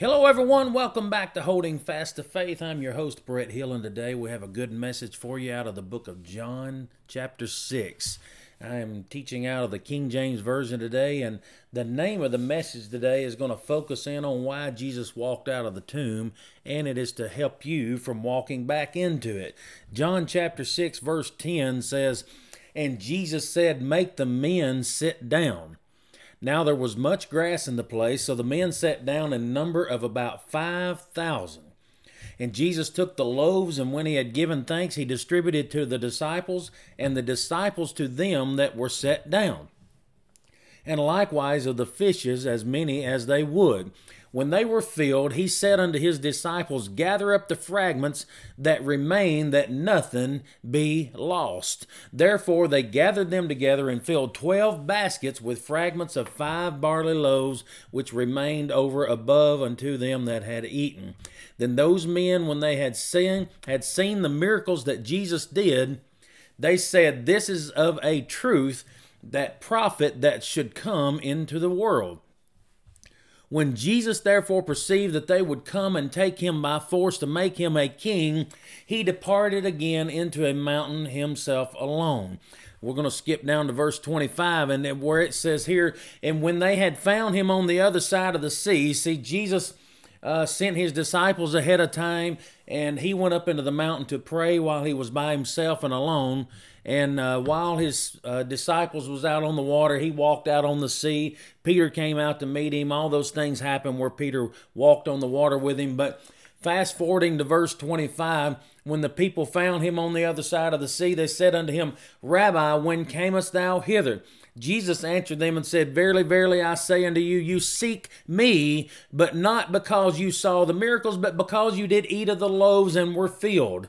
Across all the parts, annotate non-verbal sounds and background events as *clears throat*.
Hello, everyone. Welcome back to Holding Fast to Faith. I'm your host, Brett Hill, and today we have a good message for you out of the book of John, chapter 6. I am teaching out of the King James Version today, and the name of the message today is going to focus in on why Jesus walked out of the tomb, and it is to help you from walking back into it. John chapter 6, verse 10 says, And Jesus said, Make the men sit down. Now there was much grass in the place, so the men sat down in number of about five thousand. And Jesus took the loaves, and when he had given thanks, he distributed to the disciples, and the disciples to them that were set down. And likewise of the fishes, as many as they would. When they were filled, he said unto his disciples, Gather up the fragments that remain, that nothing be lost. Therefore they gathered them together and filled twelve baskets with fragments of five barley loaves, which remained over above unto them that had eaten. Then those men, when they had seen, had seen the miracles that Jesus did, they said, This is of a truth that prophet that should come into the world. When Jesus therefore perceived that they would come and take him by force to make him a king, he departed again into a mountain himself alone. We're going to skip down to verse 25, and where it says here, And when they had found him on the other side of the sea, see, Jesus uh, sent his disciples ahead of time, and he went up into the mountain to pray while he was by himself and alone. And uh, while his uh, disciples was out on the water, he walked out on the sea. Peter came out to meet him. All those things happened where Peter walked on the water with him. But fast forwarding to verse 25, when the people found him on the other side of the sea, they said unto him, Rabbi, when camest thou hither? Jesus answered them and said, Verily, verily, I say unto you, you seek me, but not because you saw the miracles, but because you did eat of the loaves and were filled.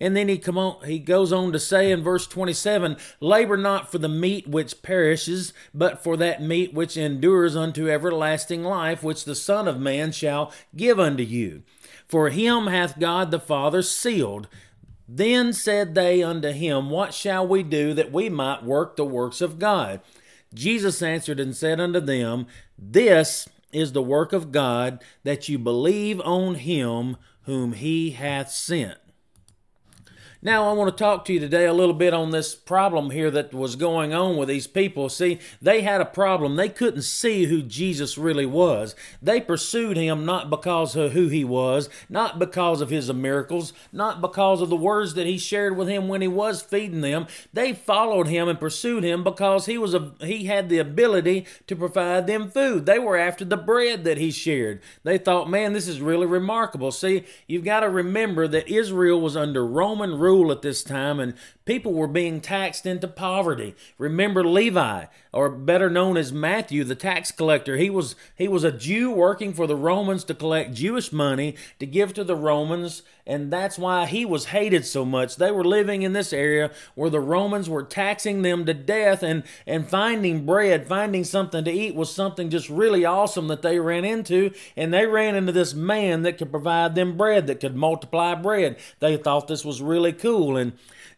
And then he come on he goes on to say in verse 27, labor not for the meat which perishes, but for that meat which endures unto everlasting life, which the Son of Man shall give unto you. For him hath God the Father sealed. Then said they unto him, What shall we do that we might work the works of God? Jesus answered and said unto them, This is the work of God, that you believe on him whom he hath sent. Now, I want to talk to you today a little bit on this problem here that was going on with these people. See, they had a problem. They couldn't see who Jesus really was. They pursued him not because of who he was, not because of his miracles, not because of the words that he shared with him when he was feeding them. They followed him and pursued him because he was a he had the ability to provide them food. They were after the bread that he shared. They thought, "Man, this is really remarkable." See, you've got to remember that Israel was under Roman rule at this time, and people were being taxed into poverty. Remember Levi, or better known as Matthew, the tax collector. He was he was a Jew working for the Romans to collect Jewish money to give to the Romans, and that's why he was hated so much. They were living in this area where the Romans were taxing them to death, and and finding bread, finding something to eat was something just really awesome that they ran into, and they ran into this man that could provide them bread, that could multiply bread. They thought this was really cool. And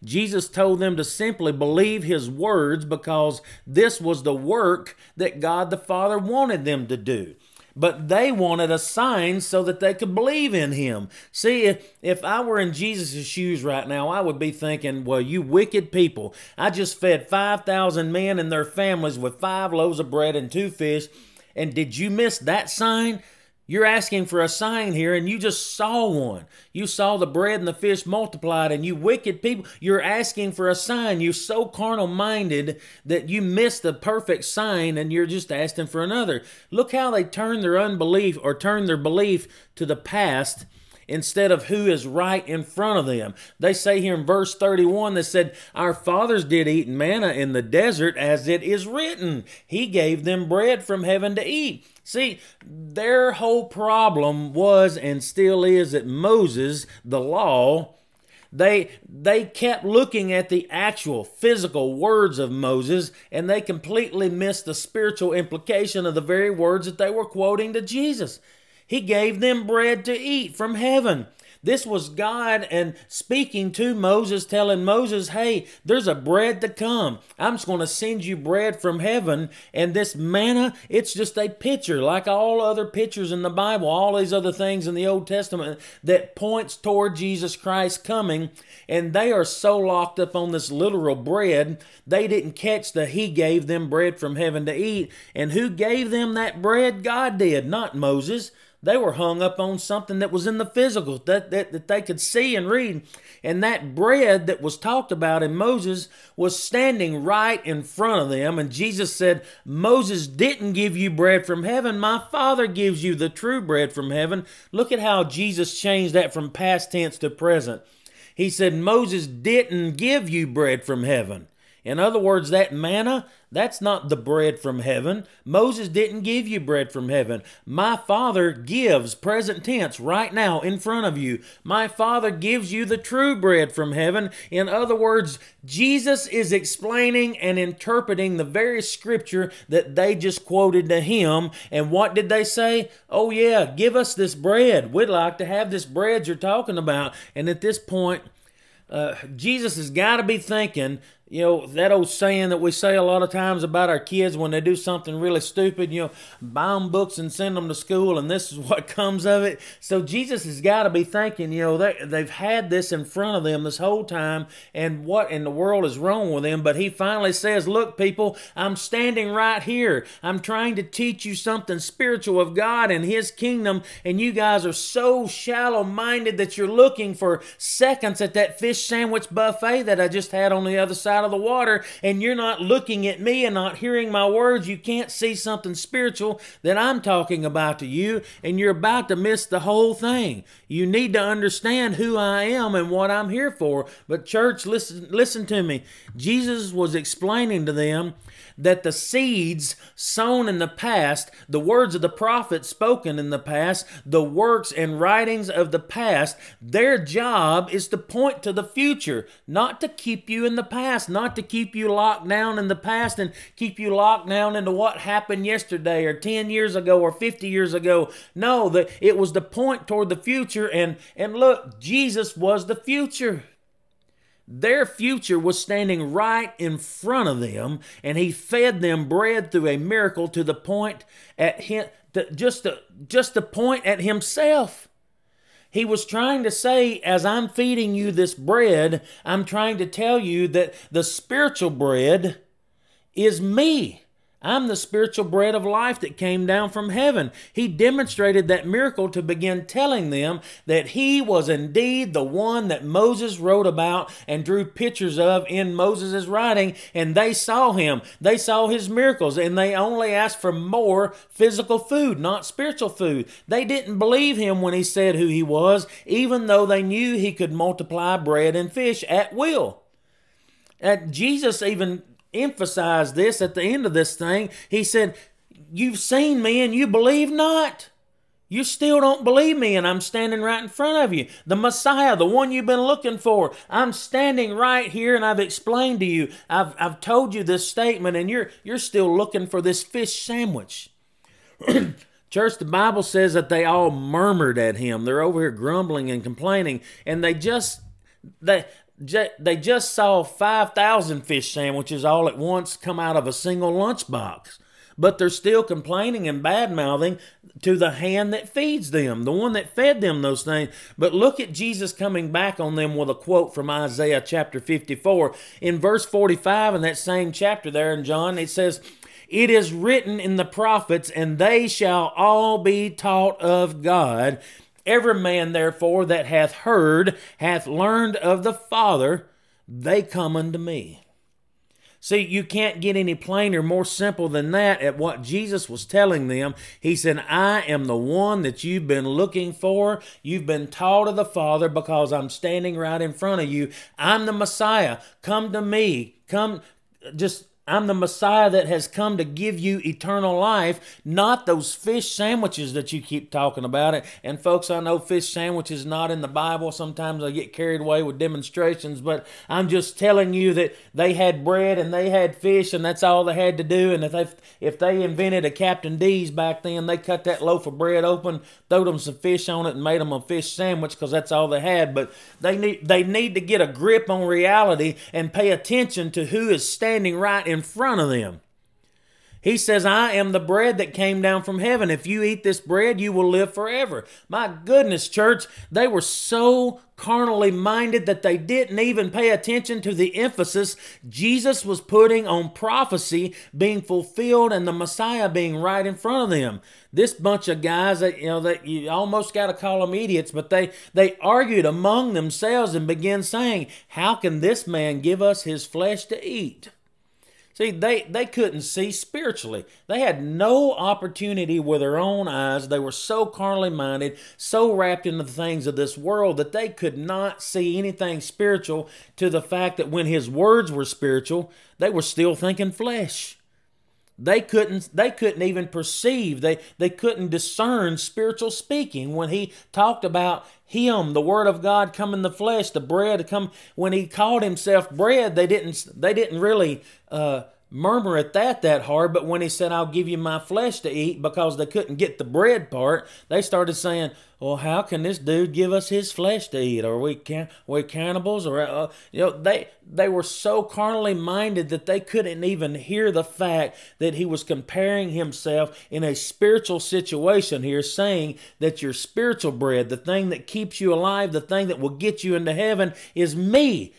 Jesus told them to simply believe his words because this was the work that God the Father wanted them to do. But they wanted a sign so that they could believe in him. See, if, if I were in Jesus' shoes right now, I would be thinking, well, you wicked people. I just fed 5,000 men and their families with five loaves of bread and two fish. And did you miss that sign? You're asking for a sign here, and you just saw one. You saw the bread and the fish multiplied, and you wicked people, you're asking for a sign. You're so carnal minded that you miss the perfect sign and you're just asking for another. Look how they turn their unbelief or turn their belief to the past instead of who is right in front of them. They say here in verse 31 they said, Our fathers did eat manna in the desert, as it is written. He gave them bread from heaven to eat. See, their whole problem was and still is that Moses, the law, they they kept looking at the actual physical words of Moses and they completely missed the spiritual implication of the very words that they were quoting to Jesus. He gave them bread to eat from heaven. This was God and speaking to Moses, telling Moses, hey, there's a bread to come. I'm just going to send you bread from heaven. And this manna, it's just a picture, like all other pictures in the Bible, all these other things in the Old Testament that points toward Jesus Christ coming. And they are so locked up on this literal bread, they didn't catch the He gave them bread from heaven to eat. And who gave them that bread? God did, not Moses. They were hung up on something that was in the physical that, that, that they could see and read. And that bread that was talked about in Moses was standing right in front of them. And Jesus said, Moses didn't give you bread from heaven. My Father gives you the true bread from heaven. Look at how Jesus changed that from past tense to present. He said, Moses didn't give you bread from heaven. In other words, that manna, that's not the bread from heaven. Moses didn't give you bread from heaven. My Father gives, present tense, right now in front of you. My Father gives you the true bread from heaven. In other words, Jesus is explaining and interpreting the very scripture that they just quoted to him. And what did they say? Oh, yeah, give us this bread. We'd like to have this bread you're talking about. And at this point, uh, Jesus has got to be thinking you know, that old saying that we say a lot of times about our kids when they do something really stupid, you know, buy them books and send them to school, and this is *laughs* what comes of it. So Jesus has got to be thinking, you know, they, they've had this in front of them this whole time, and what in the world is wrong with them? But he finally says, Look, people, I'm standing right here. I'm trying to teach you something spiritual of God and His kingdom, and you guys are so shallow minded that you're looking for seconds at that fish sandwich buffet that I just had on the other side out of the water and you're not looking at me and not hearing my words, you can't see something spiritual that I'm talking about to you, and you're about to miss the whole thing. You need to understand who I am and what I'm here for. But church, listen listen to me. Jesus was explaining to them that the seeds sown in the past, the words of the prophet spoken in the past, the works and writings of the past, their job is to point to the future, not to keep you in the past, not to keep you locked down in the past and keep you locked down into what happened yesterday or 10 years ago or 50 years ago. No, the, it was to point toward the future and and look, Jesus was the future. Their future was standing right in front of them, and he fed them bread through a miracle to the point at him, to, just to, just to point at himself. He was trying to say, as I'm feeding you this bread, I'm trying to tell you that the spiritual bread is me. I'm the spiritual bread of life that came down from heaven. He demonstrated that miracle to begin telling them that he was indeed the one that Moses wrote about and drew pictures of in Moses' writing, and they saw him. They saw his miracles, and they only asked for more physical food, not spiritual food. They didn't believe him when he said who he was, even though they knew he could multiply bread and fish at will. And Jesus even emphasize this at the end of this thing. He said, You've seen me and you believe not. You still don't believe me, and I'm standing right in front of you. The Messiah, the one you've been looking for. I'm standing right here, and I've explained to you. I've, I've told you this statement, and you're, you're still looking for this fish sandwich. *clears throat* Church, the Bible says that they all murmured at him. They're over here grumbling and complaining, and they just they they just saw 5,000 fish sandwiches all at once come out of a single lunchbox. But they're still complaining and bad mouthing to the hand that feeds them, the one that fed them those things. But look at Jesus coming back on them with a quote from Isaiah chapter 54. In verse 45 in that same chapter there in John, it says, It is written in the prophets, and they shall all be taught of God. Every man, therefore, that hath heard, hath learned of the Father, they come unto me. See, you can't get any plainer, more simple than that at what Jesus was telling them. He said, I am the one that you've been looking for. You've been taught of the Father because I'm standing right in front of you. I'm the Messiah. Come to me. Come, just I'm the Messiah that has come to give you eternal life, not those fish sandwiches that you keep talking about. It and folks, I know fish sandwiches not in the Bible. Sometimes I get carried away with demonstrations, but I'm just telling you that they had bread and they had fish, and that's all they had to do. And if they if they invented a Captain D's back then, they cut that loaf of bread open, threw them some fish on it, and made them a fish sandwich because that's all they had. But they need they need to get a grip on reality and pay attention to who is standing right in in front of them. He says, I am the bread that came down from heaven. If you eat this bread, you will live forever. My goodness, church, they were so carnally minded that they didn't even pay attention to the emphasis Jesus was putting on prophecy being fulfilled and the Messiah being right in front of them. This bunch of guys that you know that you almost got to call them idiots, but they they argued among themselves and began saying, "How can this man give us his flesh to eat?" See, they, they couldn't see spiritually. They had no opportunity with their own eyes. They were so carnally minded, so wrapped into the things of this world that they could not see anything spiritual to the fact that when his words were spiritual, they were still thinking flesh. They couldn't they couldn't even perceive, they, they couldn't discern spiritual speaking when he talked about him, the word of God come in the flesh, the bread come when he called himself bread, they didn't they didn't really uh, murmur at that that hard, but when he said, I'll give you my flesh to eat because they couldn't get the bread part, they started saying, Well, how can this dude give us his flesh to eat? Are we, can, we cannibals? Or, uh, you know, they, they were so carnally minded that they couldn't even hear the fact that he was comparing himself in a spiritual situation here, saying that your spiritual bread, the thing that keeps you alive, the thing that will get you into heaven, is me.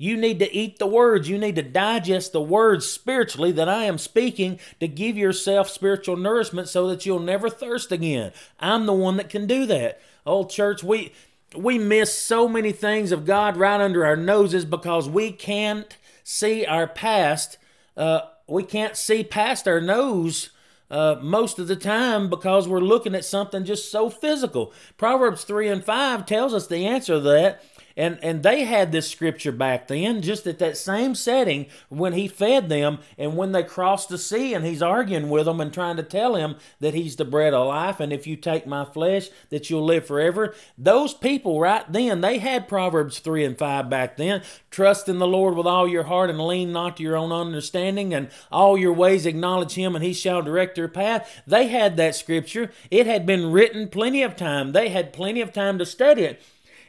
You need to eat the words. You need to digest the words spiritually that I am speaking to give yourself spiritual nourishment so that you'll never thirst again. I'm the one that can do that. Old church, we we miss so many things of God right under our noses because we can't see our past. Uh, we can't see past our nose. Uh, most of the time because we're looking at something just so physical. Proverbs 3 and 5 tells us the answer to that. And, and they had this scripture back then, just at that same setting when he fed them and when they crossed the sea and he's arguing with them and trying to tell him that he's the bread of life and if you take my flesh that you'll live forever. Those people right then, they had Proverbs 3 and 5 back then. Trust in the Lord with all your heart and lean not to your own understanding and all your ways acknowledge him and he shall direct your path. They had that scripture. It had been written plenty of time. They had plenty of time to study it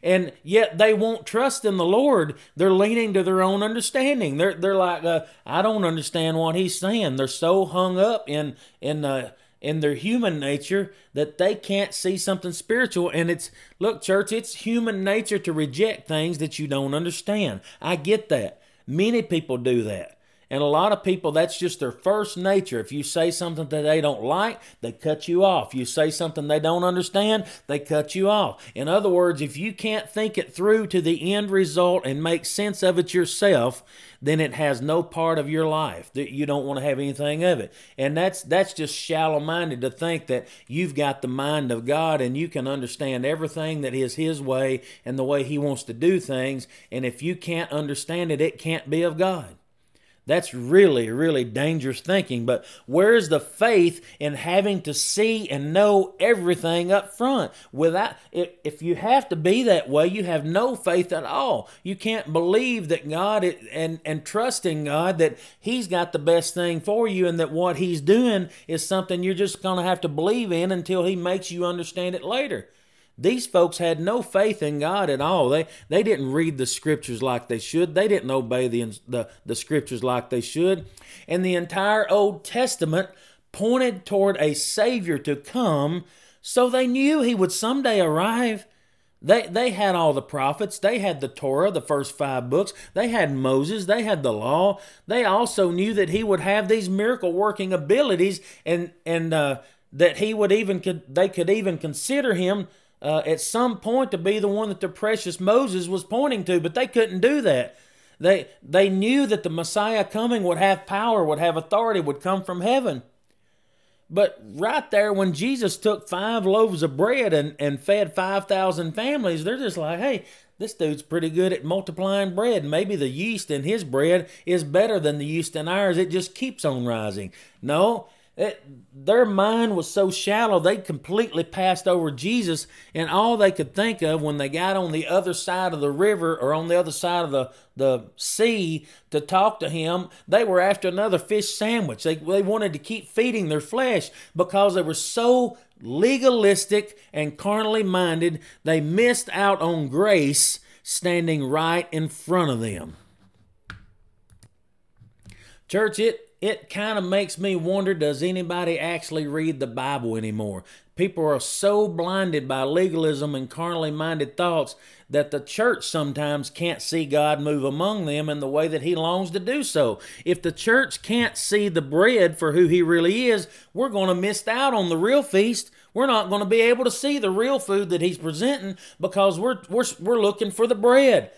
and yet they won't trust in the Lord. They're leaning to their own understanding. They're they're like, uh, I don't understand what He's saying. They're so hung up in in uh, in their human nature that they can't see something spiritual. And it's look, church, it's human nature to reject things that you don't understand. I get that. Many people do that. And a lot of people, that's just their first nature. If you say something that they don't like, they cut you off. You say something they don't understand, they cut you off. In other words, if you can't think it through to the end result and make sense of it yourself, then it has no part of your life that you don't want to have anything of it and that's that's just shallow minded to think that you've got the mind of god and you can understand everything that is his way and the way he wants to do things and if you can't understand it it can't be of god that's really, really dangerous thinking. But where's the faith in having to see and know everything up front? Without, if you have to be that way, you have no faith at all. You can't believe that God and and trust in God that He's got the best thing for you, and that what He's doing is something you're just going to have to believe in until He makes you understand it later. These folks had no faith in God at all. They they didn't read the scriptures like they should. They didn't obey the the, the scriptures like they should. And the entire Old Testament pointed toward a Savior to come, so they knew he would someday arrive. They, they had all the prophets. They had the Torah, the first five books. They had Moses. They had the law. They also knew that he would have these miracle working abilities and, and uh, that he would even, could, they could even consider him uh, at some point to be the one that the precious Moses was pointing to, but they couldn't do that. They, they knew that the Messiah coming would have power, would have authority, would come from heaven. But right there, when Jesus took five loaves of bread and, and fed 5,000 families, they're just like, hey, this dude's pretty good at multiplying bread. Maybe the yeast in his bread is better than the yeast in ours. It just keeps on rising. No, it, their mind was so shallow, they completely passed over Jesus, and all they could think of when they got on the other side of the river or on the other side of the, the sea to talk to him, they were after another fish sandwich. They, they wanted to keep feeding their flesh because they were so legalistic and carnally minded, they missed out on grace standing right in front of them. Church, it it kind of makes me wonder does anybody actually read the Bible anymore? People are so blinded by legalism and carnally minded thoughts that the church sometimes can't see God move among them in the way that He longs to do so. If the church can't see the bread for who He really is, we're going to miss out on the real feast. We're not going to be able to see the real food that He's presenting because we're, we're, we're looking for the bread.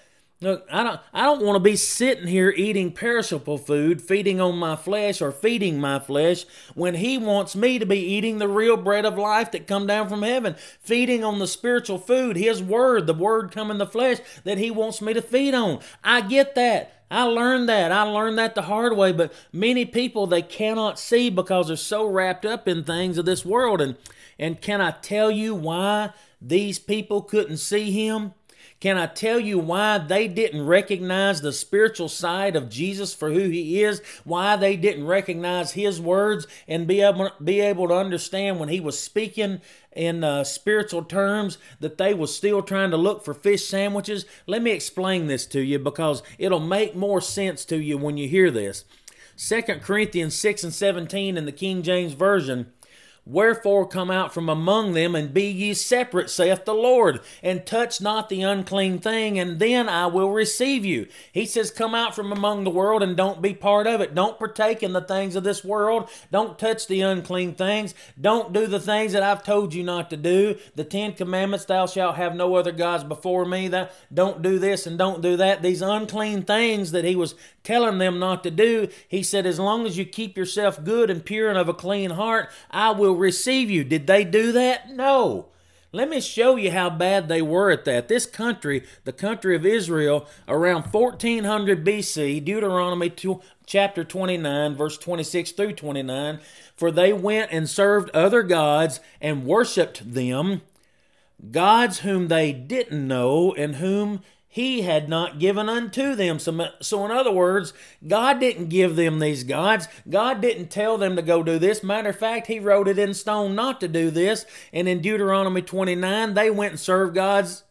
Look, I don't I don't want to be sitting here eating perishable food, feeding on my flesh or feeding my flesh when he wants me to be eating the real bread of life that come down from heaven, feeding on the spiritual food, his word, the word come in the flesh that he wants me to feed on. I get that. I learned that. I learned that the hard way, but many people they cannot see because they're so wrapped up in things of this world and and can I tell you why these people couldn't see him? Can I tell you why they didn't recognize the spiritual side of Jesus for who he is? Why they didn't recognize his words and be able, be able to understand when he was speaking in uh, spiritual terms that they was still trying to look for fish sandwiches? Let me explain this to you because it'll make more sense to you when you hear this. 2 Corinthians 6 and 17 in the King James Version Wherefore come out from among them and be ye separate, saith the Lord, and touch not the unclean thing, and then I will receive you. He says, Come out from among the world and don't be part of it. Don't partake in the things of this world. Don't touch the unclean things. Don't do the things that I've told you not to do. The Ten Commandments, thou shalt have no other gods before me. That don't do this and don't do that. These unclean things that he was telling them not to do. He said, As long as you keep yourself good and pure and of a clean heart, I will receive you. Did they do that? No. Let me show you how bad they were at that. This country, the country of Israel, around 1400 BC, Deuteronomy 2, chapter 29, verse 26 through 29, for they went and served other gods and worshiped them, gods whom they didn't know and whom he had not given unto them. So, so, in other words, God didn't give them these gods. God didn't tell them to go do this. Matter of fact, He wrote it in stone not to do this. And in Deuteronomy 29, they went and served gods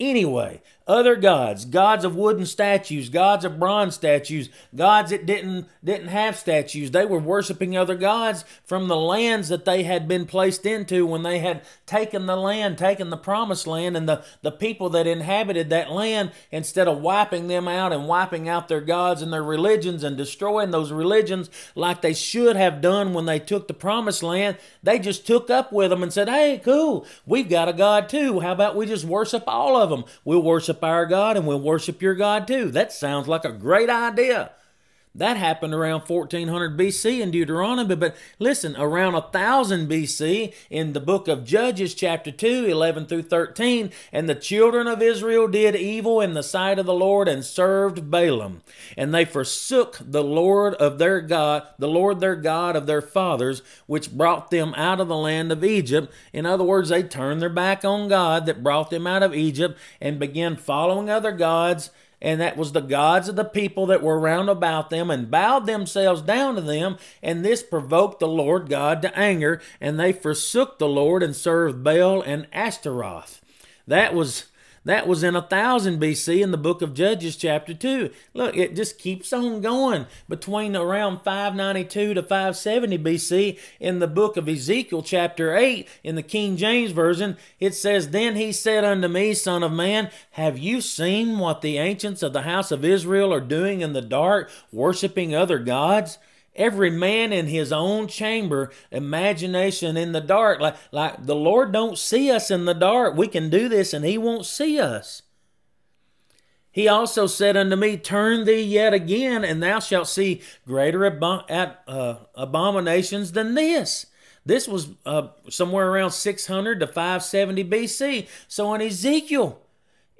anyway other gods, gods of wooden statues, gods of bronze statues, gods that didn't didn't have statues. They were worshiping other gods from the lands that they had been placed into when they had taken the land, taken the promised land, and the, the people that inhabited that land, instead of wiping them out and wiping out their gods and their religions and destroying those religions like they should have done when they took the promised land, they just took up with them and said, Hey, cool, we've got a God too. How about we just worship all of them? We'll worship worship our God and we'll worship your God too. That sounds like a great idea. That happened around 1400 BC in Deuteronomy, but listen, around 1000 BC in the book of Judges, chapter 2, 11 through 13, and the children of Israel did evil in the sight of the Lord and served Baalim. And they forsook the Lord of their God, the Lord their God of their fathers, which brought them out of the land of Egypt. In other words, they turned their back on God that brought them out of Egypt and began following other gods and that was the gods of the people that were round about them, and bowed themselves down to them, and this provoked the Lord God to anger, and they forsook the Lord and served Baal and Ashtaroth. That was that was in 1000 BC in the book of Judges, chapter 2. Look, it just keeps on going between around 592 to 570 BC in the book of Ezekiel, chapter 8, in the King James Version. It says, Then he said unto me, Son of man, have you seen what the ancients of the house of Israel are doing in the dark, worshiping other gods? Every man in his own chamber imagination in the dark. Like like the lord don't see us in the dark. We can do this and he won't see us. He also said unto me turn thee yet again and thou shalt see greater uh, abominations than this. This was uh, somewhere around 600 to 570 BC. So in Ezekiel,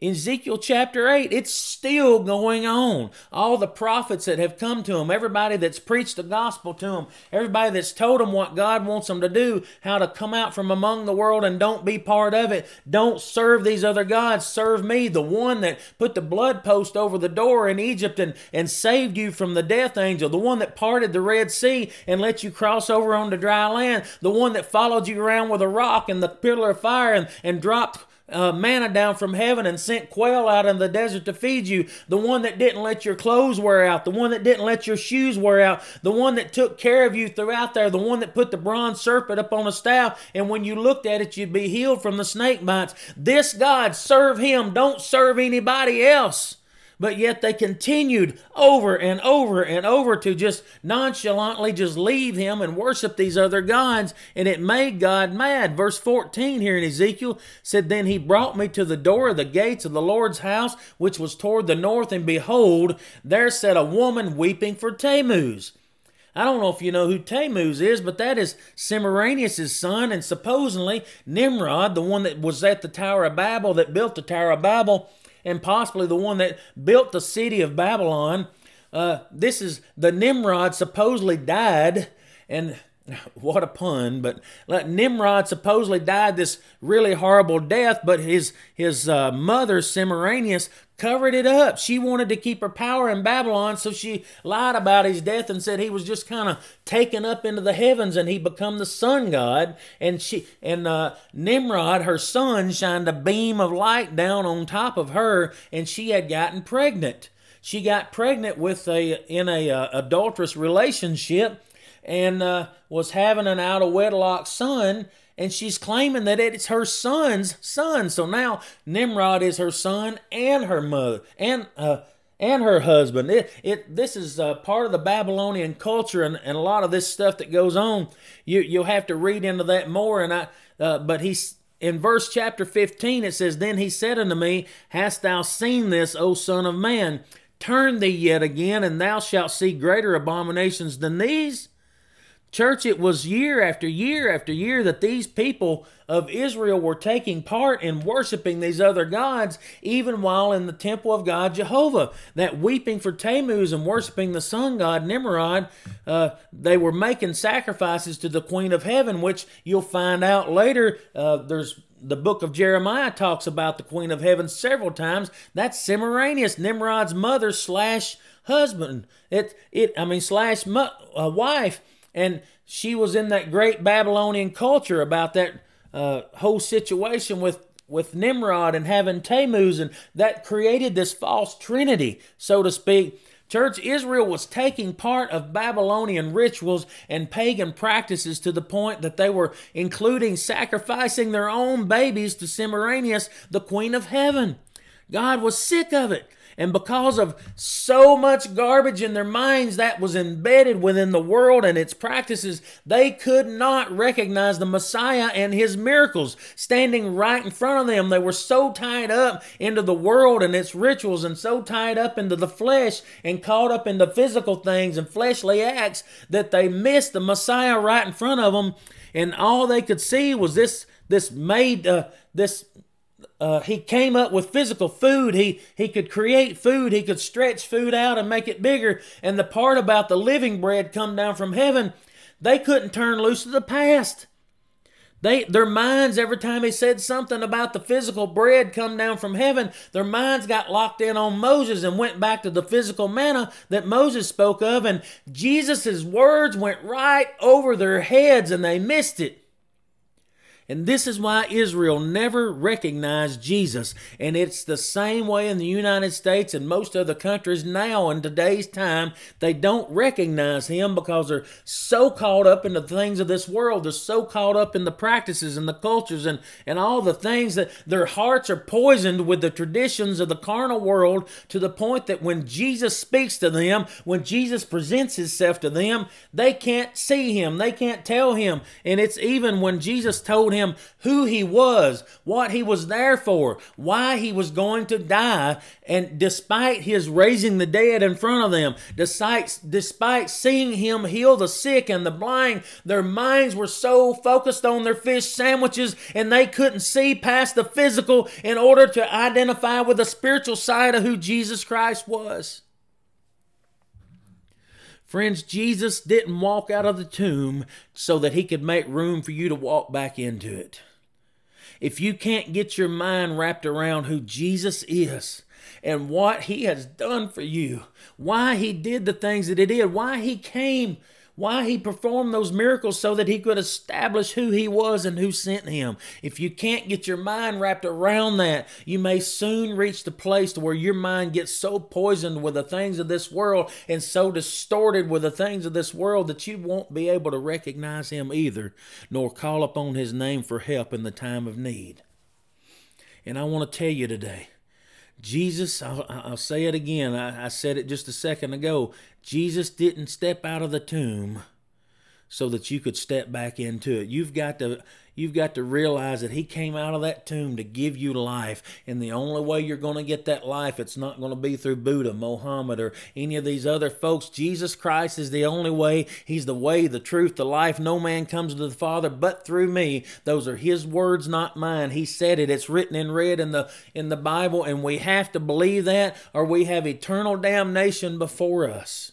Ezekiel chapter 8, it's still going on. All the prophets that have come to him, everybody that's preached the gospel to him, everybody that's told them what God wants them to do, how to come out from among the world and don't be part of it. Don't serve these other gods. Serve me, the one that put the blood post over the door in Egypt and, and saved you from the death angel, the one that parted the Red Sea and let you cross over onto dry land, the one that followed you around with a rock and the pillar of fire and, and dropped uh, manna down from heaven and sent quail out in the desert to feed you, the one that didn't let your clothes wear out, the one that didn't let your shoes wear out, the one that took care of you throughout there, the one that put the bronze serpent up on a staff, and when you looked at it, you'd be healed from the snake bites. This God, serve Him, don't serve anybody else. But yet they continued over and over and over to just nonchalantly just leave him and worship these other gods, and it made God mad. Verse 14 here in Ezekiel said, Then he brought me to the door of the gates of the Lord's house, which was toward the north, and behold, there sat a woman weeping for Tammuz. I don't know if you know who Tammuz is, but that is Semiramis' son, and supposedly Nimrod, the one that was at the Tower of Babel, that built the Tower of Babel, and possibly the one that built the city of Babylon. Uh, this is the Nimrod supposedly died, and *laughs* what a pun, but Nimrod supposedly died this really horrible death, but his his uh, mother Semiramis covered it up. She wanted to keep her power in Babylon, so she lied about his death and said he was just kind of taken up into the heavens and he become the sun god. And she and uh, Nimrod, her son, shined a beam of light down on top of her, and she had gotten pregnant. She got pregnant with a in a uh, adulterous relationship and uh, was having an out of wedlock son and she's claiming that it's her son's son. So now Nimrod is her son and her mother and uh, and her husband. It, it this is uh, part of the Babylonian culture and, and a lot of this stuff that goes on. You you'll have to read into that more. And I uh, but he's in verse chapter 15 it says then he said unto me hast thou seen this o son of man turn thee yet again and thou shalt see greater abominations than these Church, it was year after year after year that these people of Israel were taking part in worshiping these other gods, even while in the temple of God Jehovah. That weeping for Tammuz and worshiping the sun god Nimrod, uh, they were making sacrifices to the Queen of Heaven, which you'll find out later. Uh, there's the book of Jeremiah talks about the Queen of Heaven several times. That's Semiramis, Nimrod's mother slash husband. It, it, I mean, slash mu- uh, wife. And she was in that great Babylonian culture about that uh, whole situation with with Nimrod and having Tammuz, and that created this false trinity, so to speak. Church, Israel was taking part of Babylonian rituals and pagan practices to the point that they were including sacrificing their own babies to Semiramis, the Queen of Heaven. God was sick of it. And because of so much garbage in their minds that was embedded within the world and its practices, they could not recognize the Messiah and his miracles standing right in front of them. They were so tied up into the world and its rituals and so tied up into the flesh and caught up into physical things and fleshly acts that they missed the Messiah right in front of them. And all they could see was this this made uh, this uh, he came up with physical food. He he could create food. He could stretch food out and make it bigger. And the part about the living bread come down from heaven, they couldn't turn loose of the past. They their minds every time he said something about the physical bread come down from heaven, their minds got locked in on Moses and went back to the physical manna that Moses spoke of. And Jesus' words went right over their heads and they missed it. And this is why Israel never recognized Jesus. And it's the same way in the United States and most other countries now in today's time. They don't recognize him because they're so caught up in the things of this world. They're so caught up in the practices and the cultures and, and all the things that their hearts are poisoned with the traditions of the carnal world to the point that when Jesus speaks to them, when Jesus presents himself to them, they can't see him. They can't tell him. And it's even when Jesus told him who he was, what he was there for, why he was going to die. And despite his raising the dead in front of them, despite, despite seeing him heal the sick and the blind, their minds were so focused on their fish sandwiches and they couldn't see past the physical in order to identify with the spiritual side of who Jesus Christ was. Friends, Jesus didn't walk out of the tomb so that he could make room for you to walk back into it. If you can't get your mind wrapped around who Jesus is and what he has done for you, why he did the things that he did, why he came why he performed those miracles so that he could establish who he was and who sent him. If you can't get your mind wrapped around that, you may soon reach the place to where your mind gets so poisoned with the things of this world and so distorted with the things of this world that you won't be able to recognize him either, nor call upon his name for help in the time of need. And I want to tell you today, Jesus, I'll, I'll, say it again. I, I said it just a second ago. Jesus didn't step out of the tomb so that you could step back into it. You've got to you've got to realize that he came out of that tomb to give you life and the only way you're going to get that life it's not going to be through Buddha, Mohammed or any of these other folks. Jesus Christ is the only way. He's the way, the truth, the life. No man comes to the Father but through me. Those are his words, not mine. He said it. It's written in red in the in the Bible and we have to believe that or we have eternal damnation before us.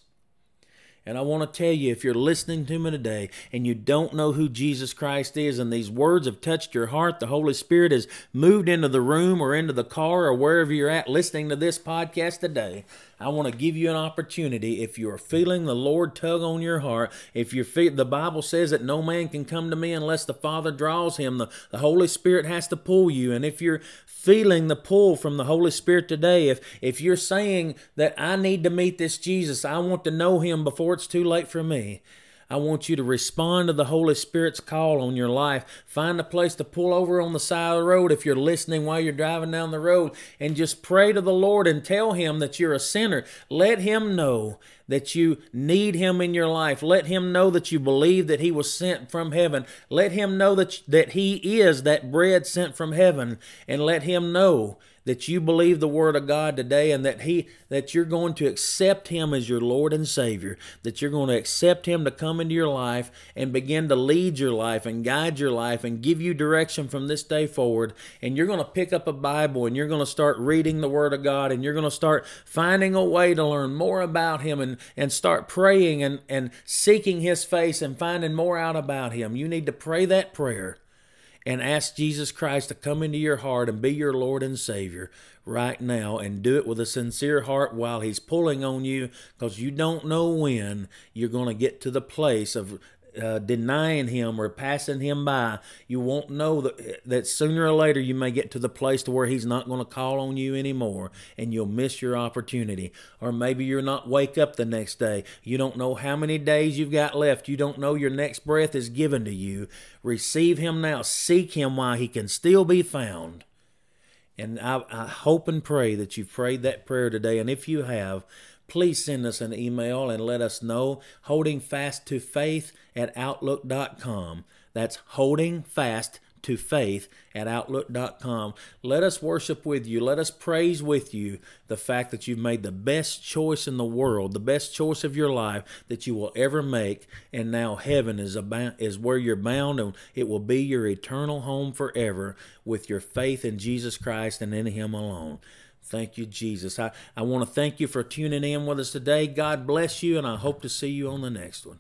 And I want to tell you, if you're listening to me today and you don't know who Jesus Christ is, and these words have touched your heart, the Holy Spirit has moved into the room or into the car or wherever you're at listening to this podcast today, I want to give you an opportunity. If you're feeling the Lord tug on your heart, if you're fe- the Bible says that no man can come to me unless the Father draws him, the, the Holy Spirit has to pull you. And if you're feeling the pull from the Holy Spirit today, if if you're saying that I need to meet this Jesus, I want to know him before it's too late for me. I want you to respond to the Holy Spirit's call on your life. Find a place to pull over on the side of the road if you're listening while you're driving down the road and just pray to the Lord and tell Him that you're a sinner. Let Him know that you need Him in your life. Let Him know that you believe that He was sent from heaven. Let Him know that, that He is that bread sent from heaven. And let Him know that you believe the word of God today and that he that you're going to accept him as your Lord and Savior, that you're going to accept him to come into your life and begin to lead your life and guide your life and give you direction from this day forward and you're going to pick up a Bible and you're going to start reading the word of God and you're going to start finding a way to learn more about him and and start praying and and seeking his face and finding more out about him. You need to pray that prayer and ask Jesus Christ to come into your heart and be your Lord and Savior right now and do it with a sincere heart while He's pulling on you because you don't know when you're going to get to the place of uh, denying him or passing him by, you won't know that, that sooner or later you may get to the place to where he's not going to call on you anymore and you'll miss your opportunity. Or maybe you're not wake up the next day. You don't know how many days you've got left. You don't know your next breath is given to you. Receive him now. Seek him while he can still be found. And I, I hope and pray that you've prayed that prayer today. And if you have, please send us an email and let us know. Holding fast to faith at outlook.com. That's holding fast to faith at outlook.com. Let us worship with you. Let us praise with you the fact that you've made the best choice in the world, the best choice of your life that you will ever make. And now heaven is, about, is where you're bound, and it will be your eternal home forever with your faith in Jesus Christ and in Him alone. Thank you, Jesus. I, I want to thank you for tuning in with us today. God bless you, and I hope to see you on the next one.